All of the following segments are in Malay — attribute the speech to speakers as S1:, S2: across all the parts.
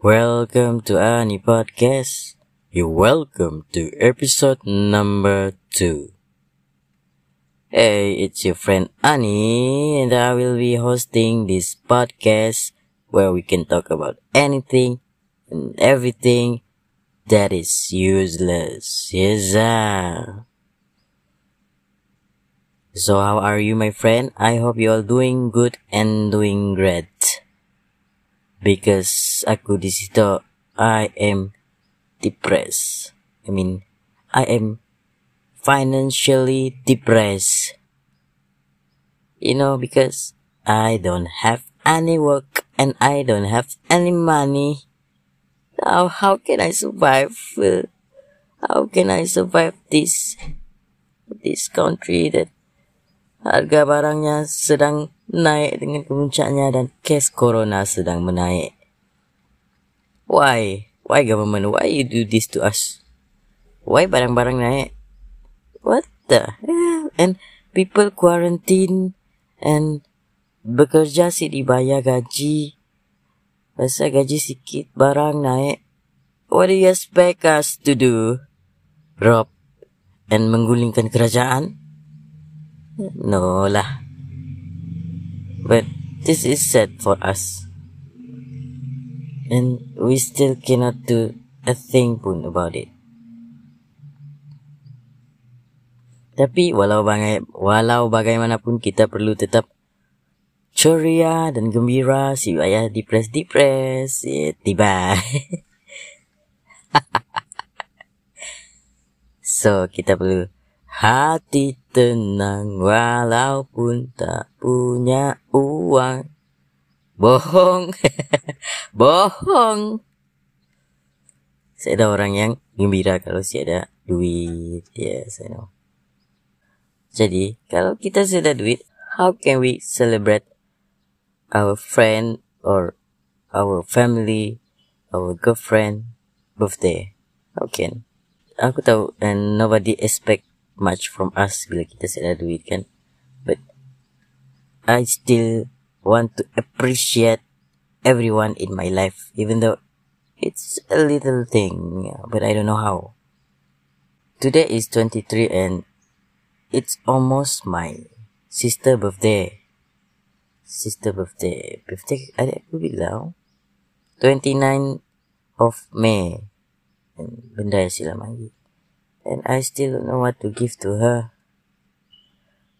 S1: Welcome to Ani Podcast. You're welcome to episode number two. Hey, it's your friend Ani, and I will be hosting this podcast where we can talk about anything and everything that is useless. Yes, sir. So how are you, my friend? I hope you all doing good and doing great. Because aku di situ, I am depressed. I mean, I am financially depressed. You know, because I don't have any work and I don't have any money. Now, how can I survive? How can I survive this this country that harga barangnya sedang naik dengan kemuncaknya dan kes corona sedang menaik. Why? Why government? Why you do this to us? Why barang-barang naik? What the hell? And people quarantine and bekerja si dibayar gaji. Pasal gaji sikit barang naik. What do you expect us to do? Rob and menggulingkan kerajaan? No lah. But this is sad for us. And we still cannot do a thing pun about it. Tapi walau bagai, walau bagaimanapun kita perlu tetap ceria dan gembira si ayah depres depres ya, tiba. so kita perlu hati tenang walaupun tak punya uang. Bohong. Bohong. Saya ada orang yang gembira kalau si ada duit. Yes, I know. Jadi, kalau kita sudah duit, how can we celebrate our friend or our family, our girlfriend birthday? How can? Aku tahu and nobody expect much from us bila kita sudah duit kan. But I still want to appreciate everyone in my life even though it's a little thing but I don't know how. Today is 23 and it's almost my sister birthday. Sister birthday. Birthday adik aku bila? 29 of May. Benda yang silam lagi. And I still don't know what to give to her.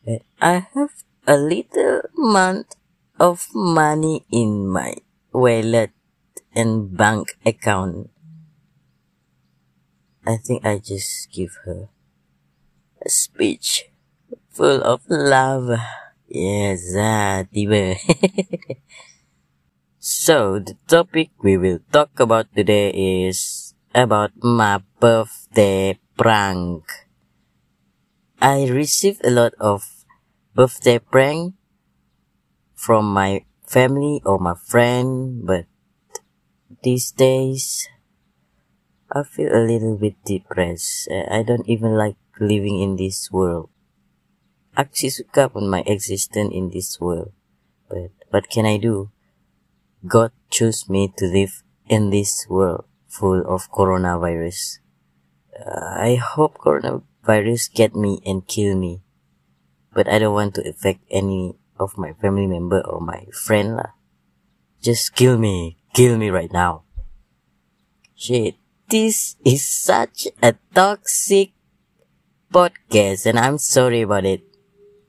S1: But I have a little amount of money in my wallet and bank account. I think I just give her a speech full of love. Yes, ah, tiba. so, the topic we will talk about today is about my birthday prank. I received a lot of birthday prank from my family or my friend, but these days I feel a little bit depressed. I don't even like living in this world. Sih suka on my existence in this world. But what can I do? God chose me to live in this world full of coronavirus. I hope coronavirus get me and kill me. But I don't want to affect any of my family member or my friend lah. Just kill me. Kill me right now. Shit. This is such a toxic podcast and I'm sorry about it.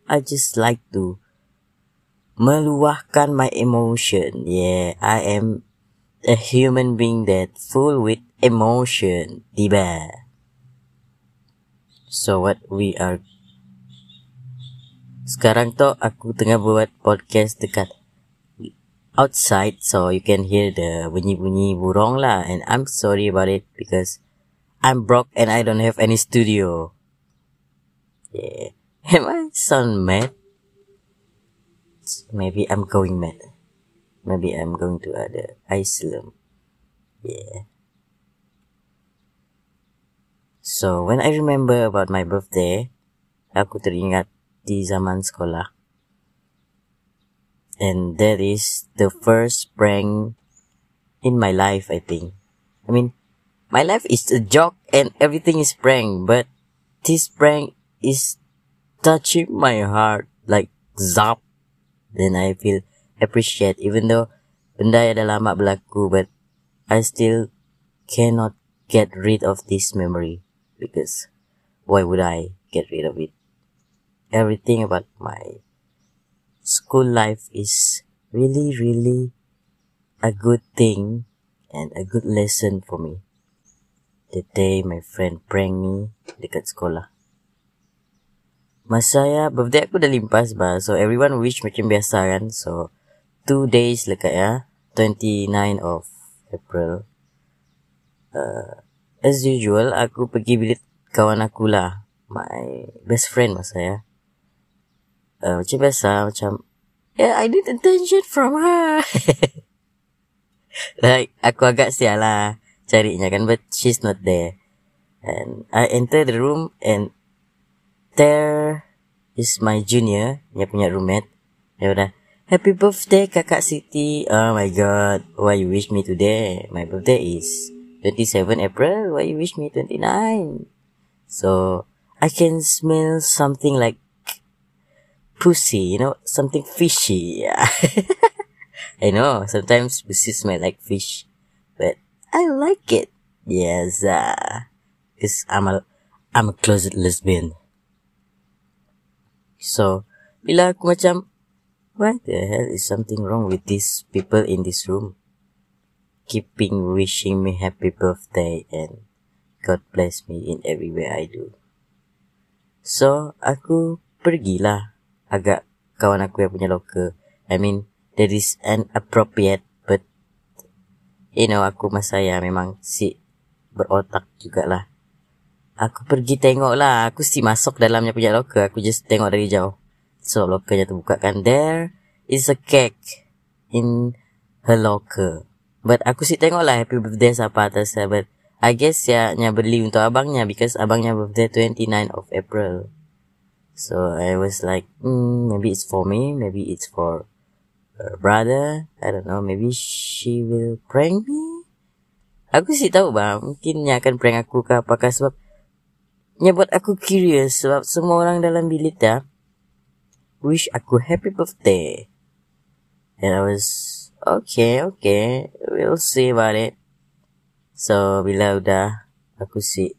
S1: I just like to meluahkan my emotion. Yeah, I am a human being that full with emotion. Tiba. So what we are sekarang to aku tengah buat podcast dekat outside so you can hear the bunyi-bunyi burung lah and I'm sorry about it because I'm broke and I don't have any studio. Yeah. Am I sound mad? Maybe I'm going mad. Maybe I'm going to other Iceland. Yeah. So, when I remember about my birthday, aku teringat di zaman sekolah. And that is the first prank in my life, I think. I mean, my life is a joke and everything is prank, but this prank is touching my heart like zap. Then I feel appreciate even though benda yang dah lama berlaku, but I still cannot get rid of this memory because why would I get rid of it? Everything about my school life is really, really a good thing and a good lesson for me. The day my friend prank me dekat sekolah. Masa ya, birthday aku dah limpas bah. So everyone wish macam biasa kan. So two days lekat ya. 29 of April. Uh, as usual, aku pergi bilik kawan aku lah. My best friend masa ya. Uh, macam biasa, macam Yeah, I need attention from her. like, aku agak sial lah carinya kan, but she's not there. And I enter the room and there is my junior, dia punya roommate. Dia udah, Happy birthday kakak Siti. Oh my god, why you wish me today? My birthday is 27 April, why you wish me 29? So, I can smell something like pussy, you know, something fishy. Yeah. I know, sometimes pussy smell like fish, but I like it. Yes, uh, cause I'm a, I'm a closet lesbian. So, bila aku macam, what the hell is something wrong with these people in this room? Keeping wishing me happy birthday and God bless me in every way I do. So, aku pergilah agak kawan aku yang punya locker. I mean, there is an appropriate but you know, aku masa ya memang si berotak jugalah. Aku pergi tengok lah. Aku si masuk dalamnya punya locker. Aku just tengok dari jauh. So, lockernya terbuka kan. There is a cake in her locker. But aku si tengok lah happy birthday siapa atas But I guess ya, nya beli untuk abangnya because abangnya birthday 29 of April. So I was like, mm, maybe it's for me, maybe it's for her brother. I don't know, maybe she will prank me. Aku sih tahu bang, mungkin dia akan prank aku ke apakah sebab nya buat aku curious sebab semua orang dalam bilik dah wish aku happy birthday. And I was okay, okay, we'll see about it. So bila udah aku si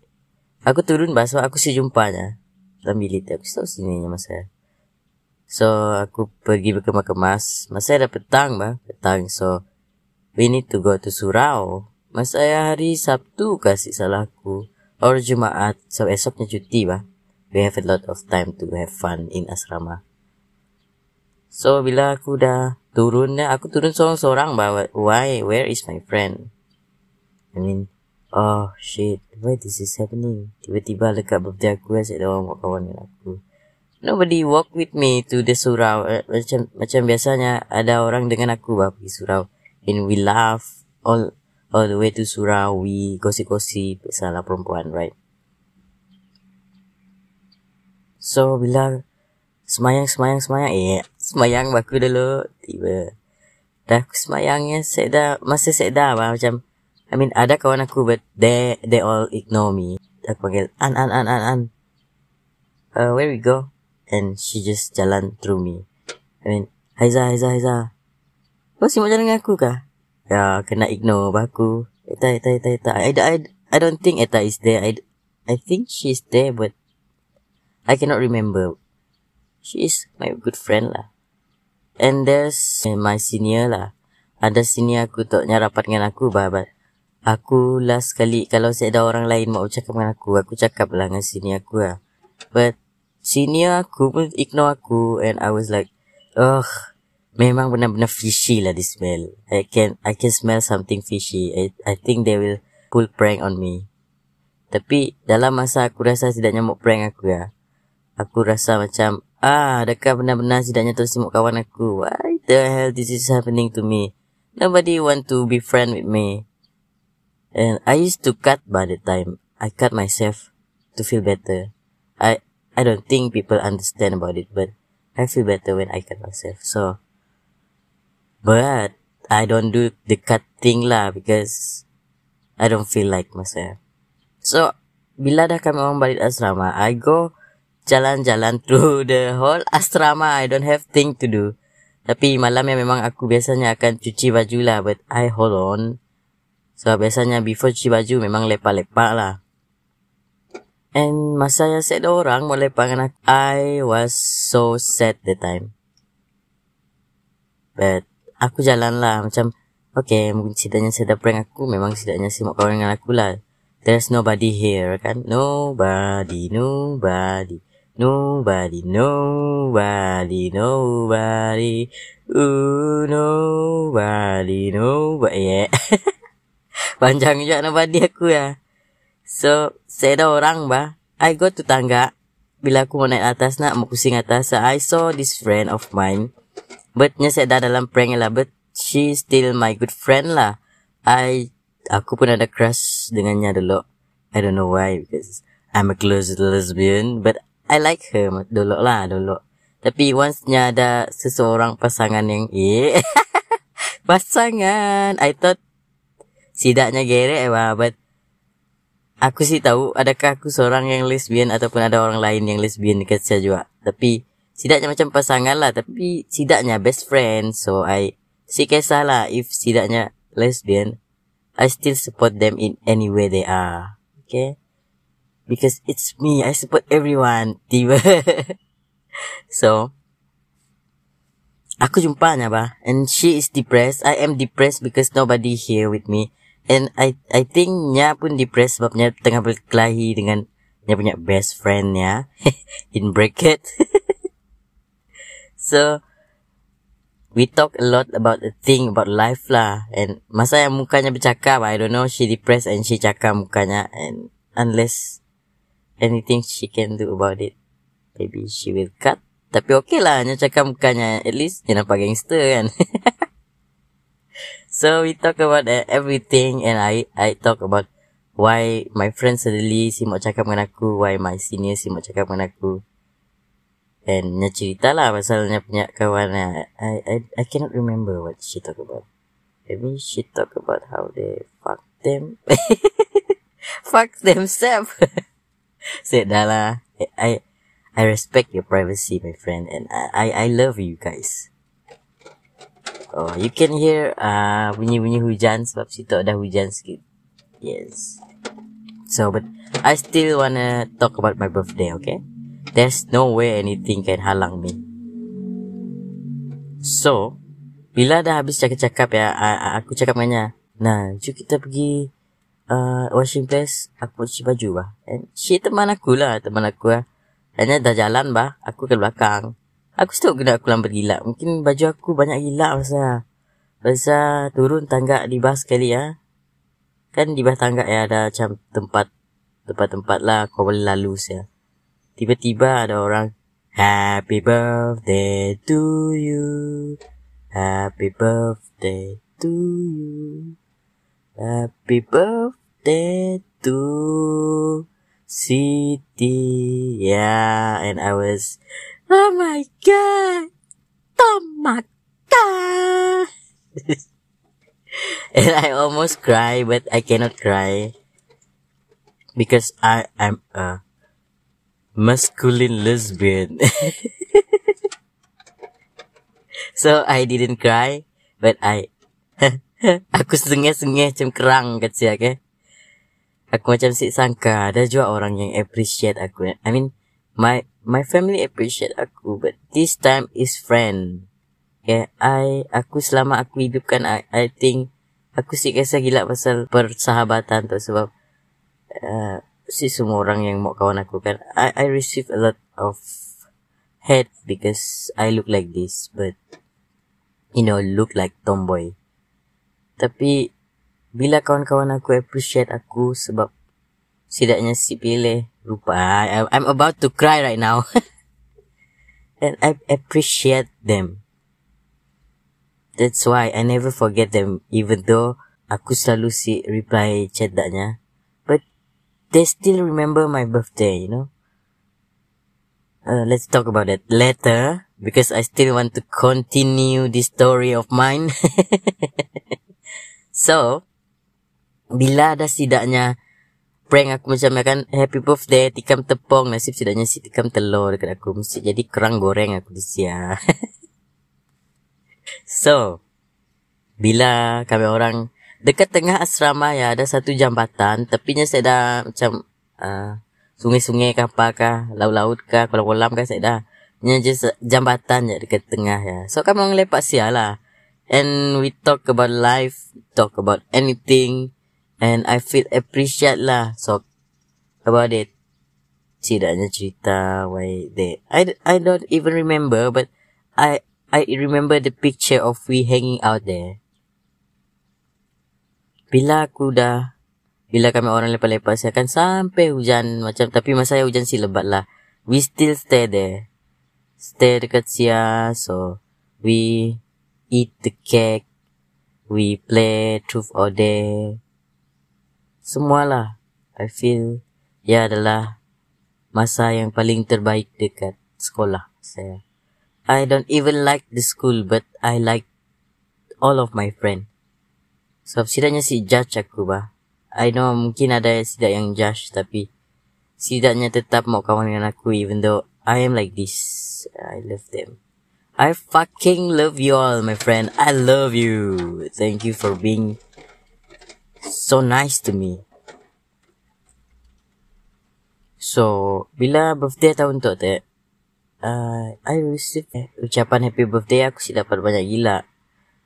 S1: aku turun sebab aku si jumpanya dalam bilik. Aku tahu sini masa. So, aku pergi berkemas-kemas. Masa dah petang bah. Petang. So, we need to go to Surau. Masa hari Sabtu kasih salah aku. Or Jumaat. So, esoknya cuti bah. We have a lot of time to have fun in asrama. So, bila aku dah turun, aku turun seorang-seorang bah. Why? Where is my friend? I mean, Oh shit, why this is happening? Tiba-tiba dekat birthday aku asyik ada orang buat kawan dengan aku. Nobody walk with me to the surau. Uh, macam macam biasanya ada orang dengan aku bah pergi surau. And we laugh all all the way to surau. We gosi-gosi salah perempuan, right? So bila semayang semayang semayang eh semayang baku dulu tiba dah semayangnya saya dah masa saya dah bah, macam I mean, ada kawan aku but they they all ignore me. Aku panggil An An An An An. Uh, where we go? And she just jalan through me. I mean, Haiza Haiza Haiza. Kau sih mau jalan dengan aku kah? Ya, kena ignore aku. Eta Eta Eta Eta. I, I, I don't think Eta is there. I, I think she's there but I cannot remember. She is my good friend lah. And there's my senior lah. Ada senior aku tu nyarapat dengan aku bah, but Aku last kali kalau saya ada orang lain mau cakap dengan aku, aku cakap lah dengan sini aku lah. But sini aku pun ignore aku and I was like, ugh, memang benar-benar fishy lah this smell. I can I can smell something fishy. I I think they will pull prank on me. Tapi dalam masa aku rasa tidak nyamuk prank aku ya. Aku rasa macam, ah, adakah benar-benar tidaknya tersimuk kawan aku? Why the hell this is happening to me? Nobody want to be friend with me. And I used to cut by the time. I cut myself to feel better. I I don't think people understand about it, but I feel better when I cut myself. So, but I don't do the cut thing lah because I don't feel like myself. So, bila dah kami orang balik asrama, I go jalan-jalan through the whole asrama. I don't have thing to do. Tapi malam yang memang aku biasanya akan cuci baju lah. But I hold on. So, biasanya before cuci baju memang lepak-lepak lah. And masa yang set orang mau lepak dengan aku, I was so sad the time. But aku jalan lah macam Okay, mungkin saya dah prank aku Memang ceritanya si kawan dengan aku lah There's nobody here kan Nobody, nobody Nobody, nobody, nobody. Ooh, nobody, nobody. Yeah. Panjang juga nobody aku ya. So, saya ada orang bah I go to tangga. Bila aku mau naik atas nak Mau pusing atas so I saw this friend of mine. But nya saya dah dalam prank lah. But she still my good friend lah. I Aku pun ada crush dengannya dulu. I don't know why Because I'm a closet lesbian But I like her dulu lah dulu. Tapi once nya ada seseorang pasangan yang Eh Pasangan. I thought Sidaknya gerek lah But Aku sih tahu adakah aku seorang yang lesbian Ataupun ada orang lain yang lesbian dekat saya juga. Tapi Sidaknya macam pasangan lah. Tapi sidaknya best friend. So I Si kisah If sidaknya lesbian I still support them in any way they are. Okay Because it's me I support everyone Tiba. So Aku jumpanya bah And she is depressed. I am depressed because nobody here with me. And I I think nya pun depressed sebabnya tengah berkelahi dengan nya punya best friend nya in bracket. so we talk a lot about the thing about life lah. And masa yang mukanya bercakap I don't know she depressed and she cakap mukanya. And unless anything she can do about it maybe she will cut tapi okay lah nya cakap mukanya at least dia nampak gangster kan so we talk about uh, everything and I I talk about why my friend suddenly si mau cakap dengan aku why my senior si mau cakap dengan aku And nya cerita lah pasalnya punya kawan I, I, I cannot remember what she talk about. Maybe she talk about how they fuck them. fuck themselves. Said lah. I, I respect your privacy, my friend. And I, I, I love you guys. Oh, you can hear uh, bunyi-bunyi hujan sebab situ ada hujan sikit. Yes. So, but I still wanna talk about my birthday, okay? There's no way anything can halang me. So, bila dah habis cakap-cakap ya, aku cakap dengan Nah, jom kita pergi uh, washing place. Aku cuci baju bah. And she teman aku lah, teman aku lah. Hanya dah jalan bah, aku ke belakang. Aku tahu kena aku lambat gila. Mungkin baju aku banyak gila masa. Masa turun tangga di bas sekali ya. Kan di bawah tangga ya ada macam tempat tempat-tempat lah kau boleh lalu ya. Tiba-tiba ada orang Happy birthday to you Happy birthday to you Happy birthday to Siti Yeah and I was Oh my god Tomata And I almost cry but I cannot cry Because I am a masculine lesbian. so I didn't cry, but I aku sengih-sengih macam kerang kat siak okay? Aku macam si sangka ada juga orang yang appreciate aku. I mean my my family appreciate aku, but this time is friend. Okay, I aku selama aku hidup kan I, I think aku sih kisah gila pasal persahabatan tu sebab uh, si semua orang yang mau kawan aku kan I I receive a lot of hate because I look like this but you know look like tomboy tapi bila kawan-kawan aku appreciate aku sebab setidaknya si pilih rupa I, I'm about to cry right now and I appreciate them that's why I never forget them even though aku selalu si reply chat daknya they still remember my birthday, you know. Uh, let's talk about it later. because I still want to continue this story of mine. so, bila ada sidaknya prank aku macam kan happy birthday tikam tepung nasib sidaknya si tikam telur dekat aku mesti jadi kerang goreng aku di sia. so, bila kami orang dekat tengah asrama ya ada satu jambatan tepinya saya dah macam uh, sungai-sungai ke apa kah laut-laut kah kolam-kolam kah saya dah Nya jambatan je dekat tengah ya. So kami orang lepak sia lah. And we talk about life, talk about anything. And I feel appreciate lah. So about it. Tidaknya cerita why they. I, I don't even remember but I I remember the picture of we hanging out there. Bila aku dah bila kami orang lepak-lepak saya akan sampai hujan macam tapi masa hujan si lebat lah. We still stay there stay dekat Sia. So, we eat the cake. We play truth or dare. Semualah. I feel ia adalah masa yang paling terbaik dekat sekolah saya. I don't even like the school but I like all of my friend. So, setidaknya si judge aku bah. I know mungkin ada sidak yang judge tapi setidaknya tetap mau kawan dengan aku even though I am like this. I love them. I fucking love you all, my friend. I love you. Thank you for being so nice to me. So, bila birthday tahun tu, te, uh, I receive eh, ucapan happy birthday aku sih dapat banyak gila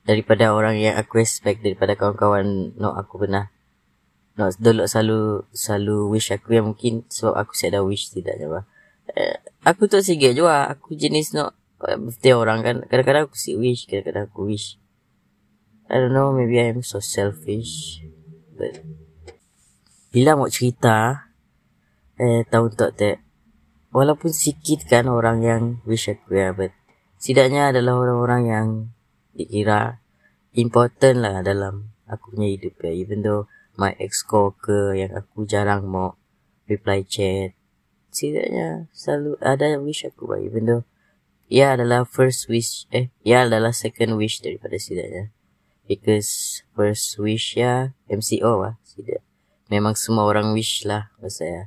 S1: daripada orang yang aku respect daripada kawan-kawan no aku pernah no dulu selalu selalu wish aku yang mungkin sebab aku sih ada wish tidak bah. Uh, aku tu sikit juga. Aku jenis nak birthday orang kan. Kadang-kadang aku si wish. Kadang-kadang aku wish. I don't know. Maybe I'm so selfish. Bila mau cerita. Eh, tahun tak tak. Walaupun sikit kan orang yang wish aku ya. But. Setidaknya adalah orang-orang yang dikira important lah dalam aku punya hidup ya. Even though my ex-co ke yang aku jarang mau reply chat setidaknya selalu ada wish aku buat even though ia adalah first wish eh ia adalah second wish daripada setidaknya because first wish ya MCO lah tidak memang semua orang wish lah masa ya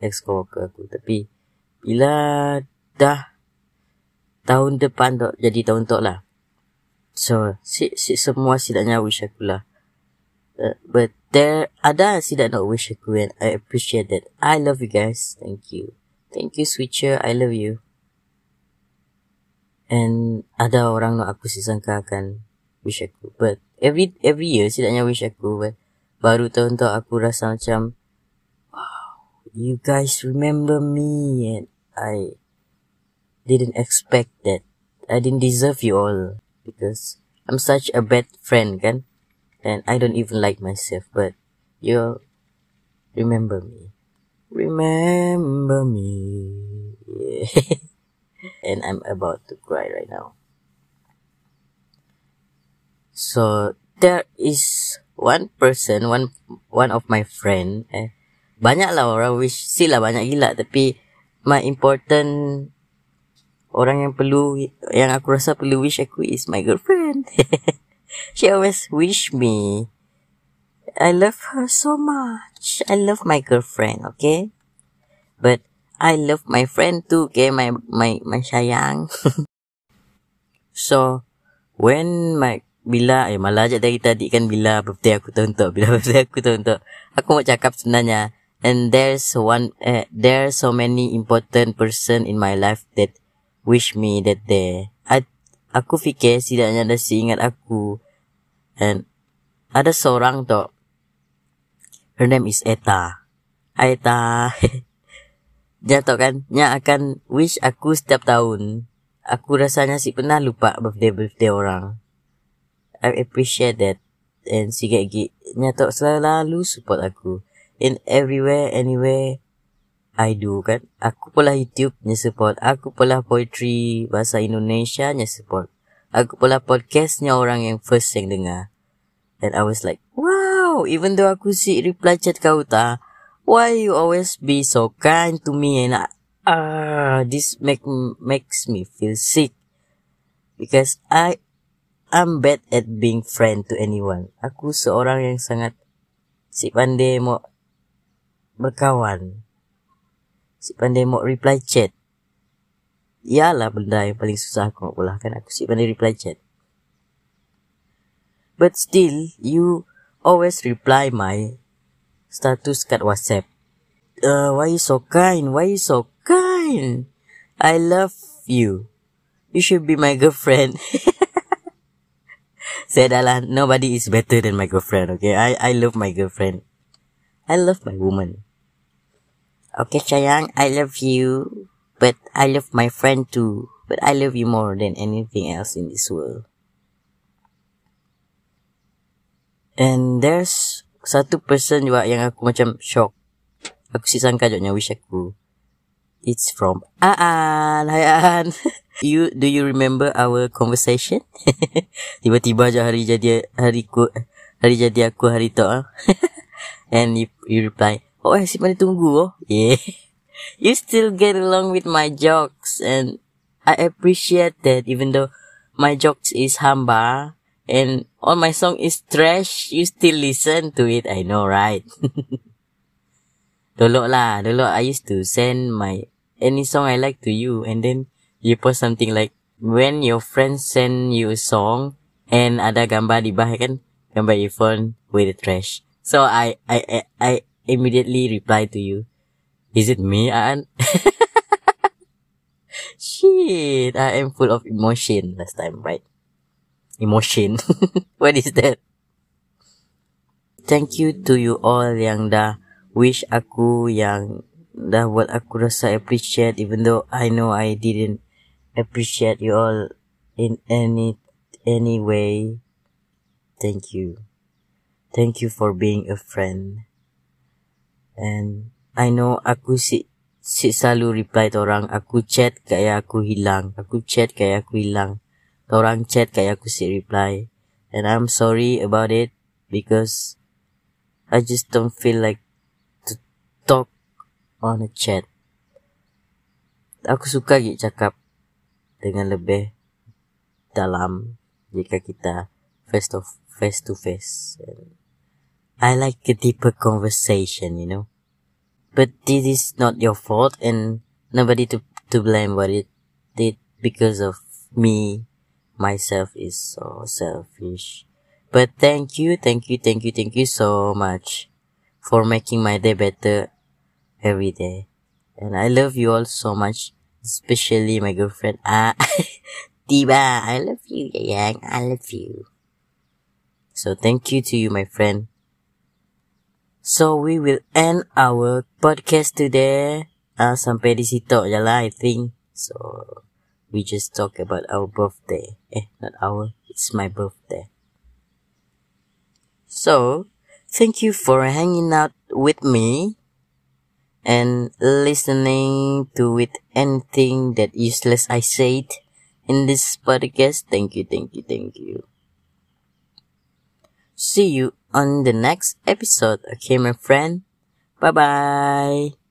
S1: ex coworker aku tapi bila dah tahun depan tu jadi tahun tu lah so si, si semua setidaknya wish aku lah uh, but there ada tidak nak wish aku and I appreciate that. I love you guys. Thank you. Thank you Switcher. I love you. And ada orang nak aku sisangka akan wish aku. But every every year setidaknya wish aku. But baru tahun tu aku rasa macam wow, you guys remember me and I didn't expect that. I didn't deserve you all because I'm such a bad friend kan and I don't even like myself, but you remember me. Remember me. Yeah. and I'm about to cry right now. So there is one person, one one of my friend. Eh, banyak lah orang wish, sila banyak gila. Tapi my important orang yang perlu, yang aku rasa perlu wish aku is my girlfriend. she always wish me. I love her so much. I love my girlfriend, okay? But I love my friend too, okay? My my my sayang. so when my bila eh malah aja dari tadi kan bila birthday aku tu untuk bila birthday aku tu untuk aku mau cakap sebenarnya and there's one eh, there's so many important person in my life that wish me that day I aku fikir setidaknya ada si ingat aku. And ada seorang tu. Her name is Eta. Eta. dia tahu kan, dia akan wish aku setiap tahun. Aku rasanya si pernah lupa birthday-birthday orang. I appreciate that. And si Gigi, dia tahu selalu support aku. In everywhere, anywhere, I do kan. Aku pula YouTube nya support. Aku pula poetry bahasa Indonesia nya support. Aku pula podcastnya orang yang first yang dengar. And I was like, wow, even though aku si reply chat kau ta, why you always be so kind to me and ah, uh, this make makes me feel sick. because I I'm bad at being friend to anyone. Aku seorang yang sangat si pandai mau berkawan. Si pandai mau reply chat. Ialah benda yang paling susah aku nak pula kan. Aku si pandai reply chat. But still, you always reply my status kat WhatsApp. Uh, why you so kind? Why you so kind? I love you. You should be my girlfriend. Saya adalah nobody is better than my girlfriend. Okay, I I love my girlfriend. I love my woman. Okay, sayang, I love you, but I love my friend too. But I love you more than anything else in this world. And there's satu person juga yang aku macam shock. Aku si sangka joknya wish aku. It's from Aan. Hai Aan. you do you remember our conversation? Tiba-tiba aja hari jadi hari ku hari jadi aku hari tu. Ah. And you, you reply, Oh, si mana tunggu oh. Yeah. You still get along with my jokes and I appreciate that even though my jokes is hamba and all my song is trash, you still listen to it. I know, right? dulu lah, dulu I used to send my any song I like to you and then you post something like when your friends send you a song and ada gambar di bawah kan gambar iPhone with the trash. So I I I, I immediately reply to you. Is it me, Aan? Shit, I am full of emotion last time, right? Emotion. what is that? Thank you to you all yang dah wish aku yang dah buat aku rasa appreciate even though I know I didn't appreciate you all in any any way. Thank you. Thank you for being a friend. And I know aku si si selalu reply orang aku chat kayak aku hilang aku chat kayak aku hilang orang chat kayak aku si reply and I'm sorry about it because I just don't feel like to talk on a chat aku suka gitu cakap dengan lebih dalam jika kita face to face to face I like a deeper conversation, you know. But this is not your fault and nobody to, to blame what it did because of me. Myself is so selfish. But thank you, thank you, thank you, thank you so much for making my day better every day. And I love you all so much, especially my girlfriend. Ah, Diba, I love you, Yang. I love you. So thank you to you, my friend. So we will end our podcast today. Uh, sampai di situ lah, I think. So we just talk about our birthday. Eh, not our. It's my birthday. So thank you for hanging out with me and listening to it anything that useless I said in this podcast. Thank you, thank you, thank you. See you on the next episode. Okay, my friend. Bye bye.